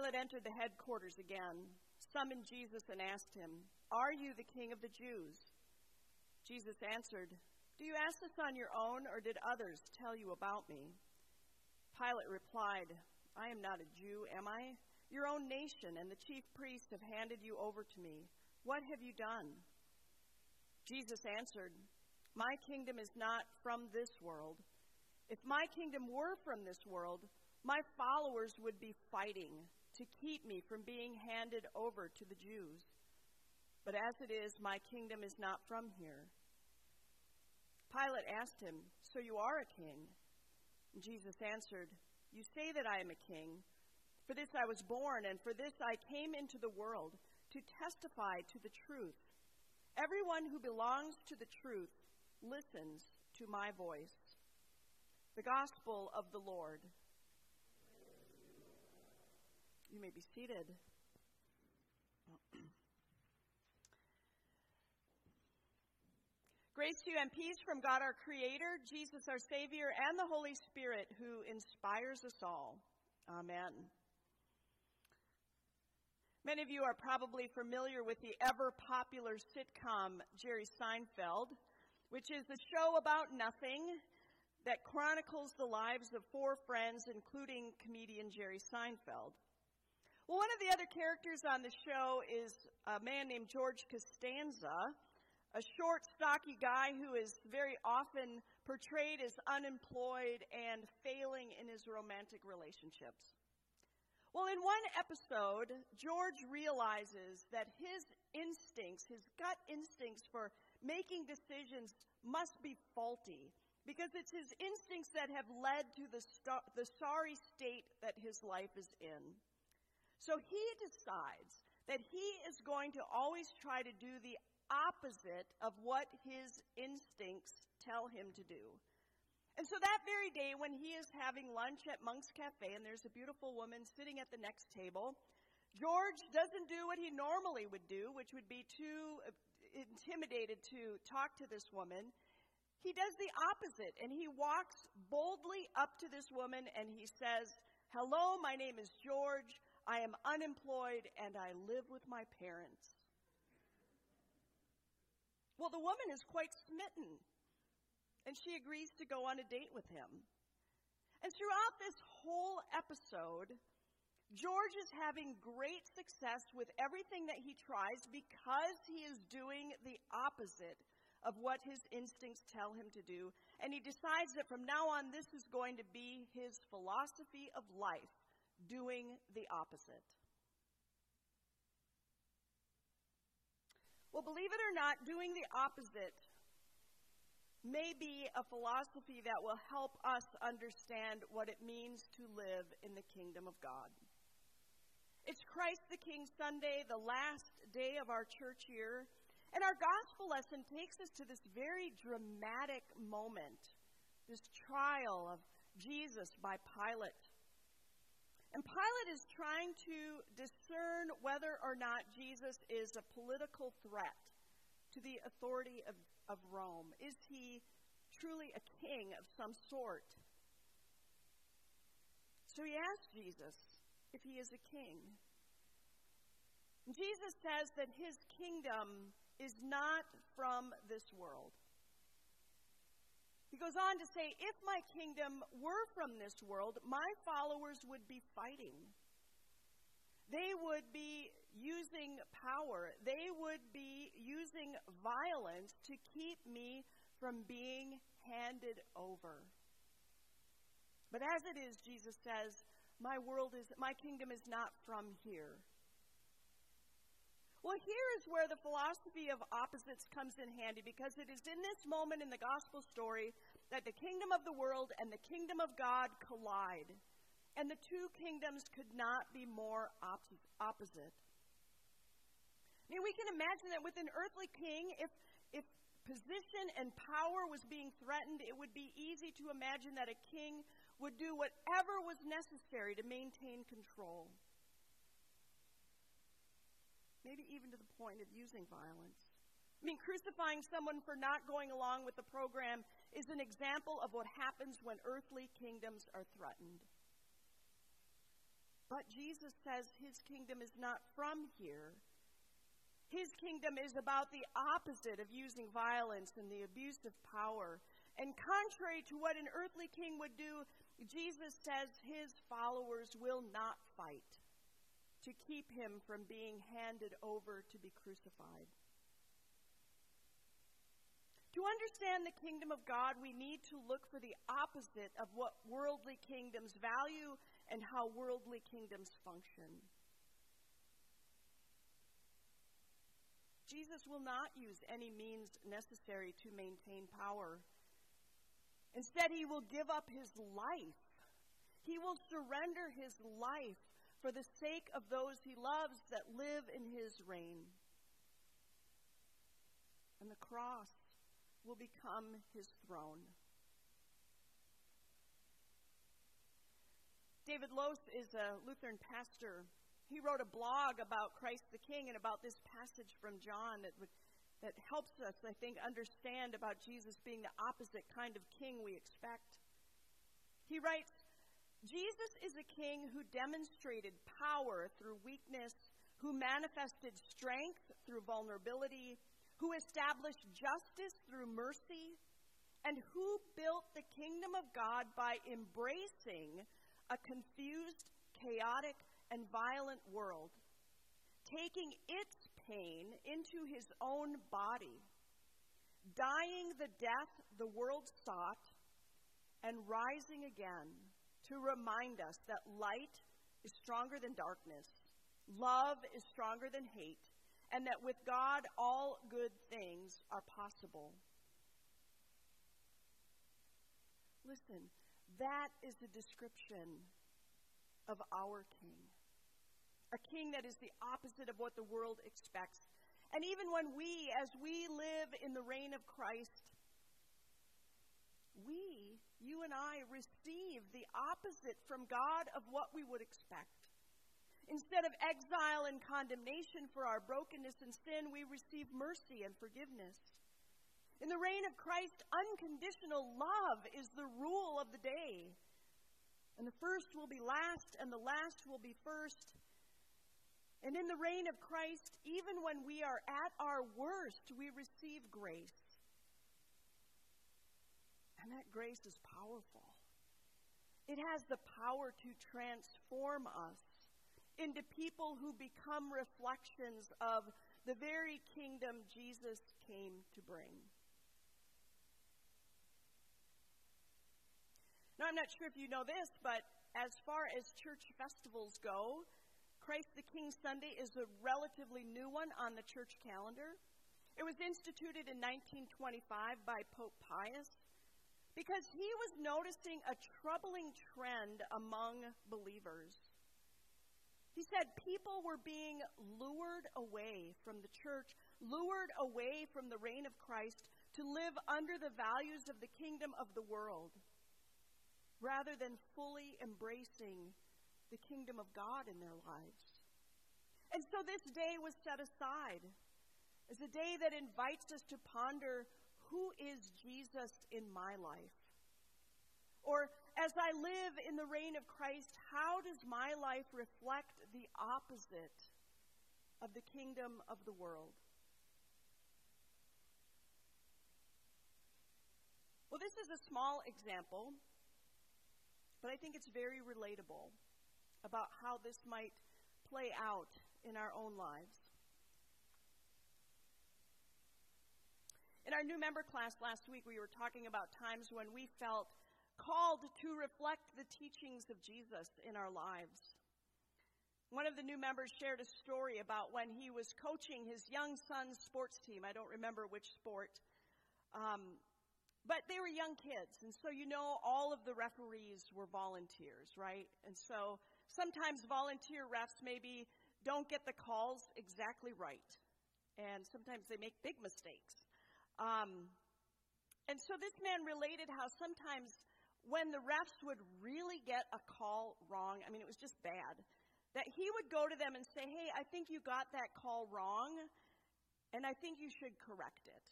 Pilate entered the headquarters again, summoned Jesus, and asked him, Are you the king of the Jews? Jesus answered, Do you ask this on your own, or did others tell you about me? Pilate replied, I am not a Jew, am I? Your own nation and the chief priests have handed you over to me. What have you done? Jesus answered, My kingdom is not from this world. If my kingdom were from this world, my followers would be fighting to keep me from being handed over to the Jews. But as it is, my kingdom is not from here. Pilate asked him, So you are a king? And Jesus answered, You say that I am a king. For this I was born, and for this I came into the world, to testify to the truth. Everyone who belongs to the truth listens to my voice. The Gospel of the Lord. You may be seated. Grace to you and peace from God our Creator, Jesus our Savior, and the Holy Spirit who inspires us all. Amen. Many of you are probably familiar with the ever popular sitcom Jerry Seinfeld, which is the show about nothing that chronicles the lives of four friends, including comedian Jerry Seinfeld. Well, one of the other characters on the show is a man named George Costanza, a short, stocky guy who is very often portrayed as unemployed and failing in his romantic relationships. Well, in one episode, George realizes that his instincts, his gut instincts for making decisions, must be faulty because it's his instincts that have led to the, st- the sorry state that his life is in. So he decides that he is going to always try to do the opposite of what his instincts tell him to do. And so that very day, when he is having lunch at Monk's Cafe, and there's a beautiful woman sitting at the next table, George doesn't do what he normally would do, which would be too uh, intimidated to talk to this woman. He does the opposite, and he walks boldly up to this woman and he says, Hello, my name is George. I am unemployed and I live with my parents. Well, the woman is quite smitten, and she agrees to go on a date with him. And throughout this whole episode, George is having great success with everything that he tries because he is doing the opposite of what his instincts tell him to do. And he decides that from now on, this is going to be his philosophy of life doing the opposite. Well, believe it or not, doing the opposite may be a philosophy that will help us understand what it means to live in the kingdom of God. It's Christ the King Sunday, the last day of our church year, and our gospel lesson takes us to this very dramatic moment, this trial of Jesus by Pilate. And Pilate is trying to discern whether or not Jesus is a political threat to the authority of, of Rome. Is he truly a king of some sort? So he asks Jesus if he is a king. Jesus says that his kingdom is not from this world. He goes on to say, If my kingdom were from this world, my followers would be fighting. They would be using power. They would be using violence to keep me from being handed over. But as it is, Jesus says, my world is, my kingdom is not from here. Well, here is where the philosophy of opposites comes in handy because it is in this moment in the gospel story that the kingdom of the world and the kingdom of God collide. And the two kingdoms could not be more opposite. I mean, we can imagine that with an earthly king, if, if position and power was being threatened, it would be easy to imagine that a king would do whatever was necessary to maintain control maybe even to the point of using violence. I mean, crucifying someone for not going along with the program is an example of what happens when earthly kingdoms are threatened. But Jesus says his kingdom is not from here. His kingdom is about the opposite of using violence and the abuse of power. And contrary to what an earthly king would do, Jesus says his followers will not fight to keep him from being handed over to be crucified. To understand the kingdom of God, we need to look for the opposite of what worldly kingdoms value and how worldly kingdoms function. Jesus will not use any means necessary to maintain power. Instead, he will give up his life. He will surrender his life for the sake of those he loves that live in his reign. And the cross will become his throne. David Lose is a Lutheran pastor. He wrote a blog about Christ the King and about this passage from John that would, that helps us, I think, understand about Jesus being the opposite kind of king we expect. He writes, Jesus is a king who demonstrated power through weakness, who manifested strength through vulnerability, who established justice through mercy, and who built the kingdom of God by embracing a confused, chaotic, and violent world, taking its pain into his own body, dying the death the world sought, and rising again to remind us that light is stronger than darkness, love is stronger than hate, and that with God all good things are possible. Listen, that is the description of our king. A king that is the opposite of what the world expects. And even when we, as we live in the reign of Christ, we, you and I, receive the opposite from God of what we would expect. Instead of exile and condemnation for our brokenness and sin, we receive mercy and forgiveness. In the reign of Christ, unconditional love is the rule of the day. And the first will be last, and the last will be first. And in the reign of Christ, even when we are at our worst, we receive grace. And that grace is powerful. It has the power to transform us into people who become reflections of the very kingdom Jesus came to bring. Now, I'm not sure if you know this, but as far as church festivals go, Christ the King Sunday is a relatively new one on the church calendar. It was instituted in 1925 by Pope Pius because he was noticing a troubling trend among believers. He said people were being lured away from the church, lured away from the reign of Christ to live under the values of the kingdom of the world, rather than fully embracing the kingdom of God in their lives. And so this day was set aside as a day that invites us to ponder who is Jesus in my life? Or as I live in the reign of Christ, how does my life reflect the opposite of the kingdom of the world? Well, this is a small example, but I think it's very relatable about how this might play out in our own lives. In our new member class last week, we were talking about times when we felt called to reflect the teachings of Jesus in our lives. One of the new members shared a story about when he was coaching his young son's sports team. I don't remember which sport. Um, but they were young kids, and so you know all of the referees were volunteers, right? And so sometimes volunteer refs maybe don't get the calls exactly right, and sometimes they make big mistakes. Um, and so this man related how sometimes when the refs would really get a call wrong, I mean, it was just bad, that he would go to them and say, Hey, I think you got that call wrong, and I think you should correct it.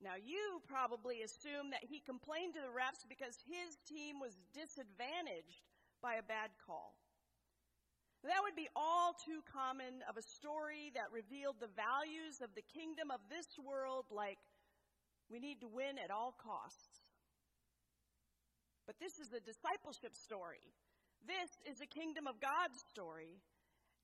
Now, you probably assume that he complained to the refs because his team was disadvantaged by a bad call. That would be all too common of a story that revealed the values of the kingdom of this world, like we need to win at all costs. But this is a discipleship story. This is a kingdom of God story.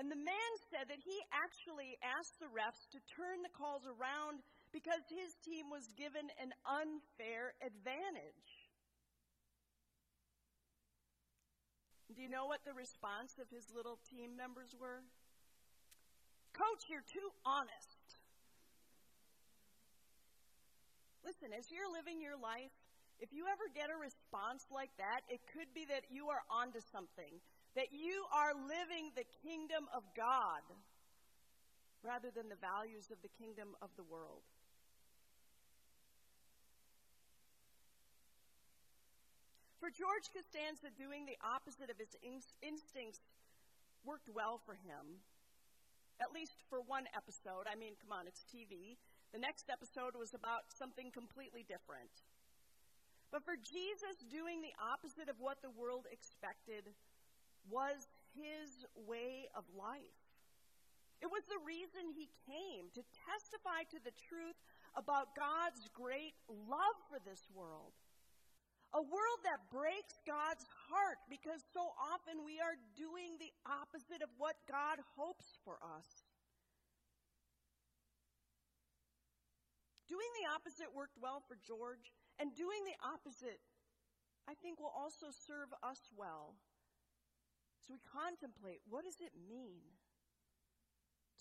And the man said that he actually asked the refs to turn the calls around because his team was given an unfair advantage. Do you know what the response of his little team members were? Coach, you're too honest. Listen, as you're living your life, if you ever get a response like that, it could be that you are onto something, that you are living the kingdom of God rather than the values of the kingdom of the world. For George Costanza, doing the opposite of his instincts worked well for him, at least for one episode. I mean, come on, it's TV. The next episode was about something completely different. But for Jesus, doing the opposite of what the world expected was his way of life. It was the reason he came to testify to the truth about God's great love for this world a world that breaks God's heart because so often we are doing the opposite of what God hopes for us. Doing the opposite worked well for George, and doing the opposite, I think, will also serve us well. So we contemplate what does it mean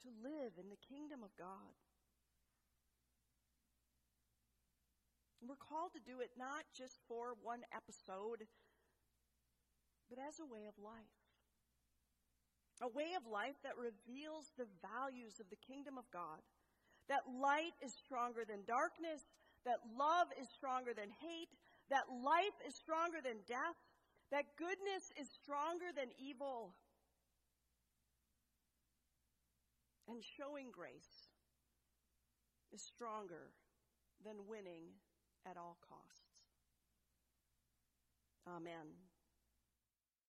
to live in the kingdom of God? We're called to do it not just for one episode, but as a way of life. A way of life that reveals the values of the kingdom of God. That light is stronger than darkness, that love is stronger than hate, that life is stronger than death, that goodness is stronger than evil. And showing grace is stronger than winning at all costs. Amen.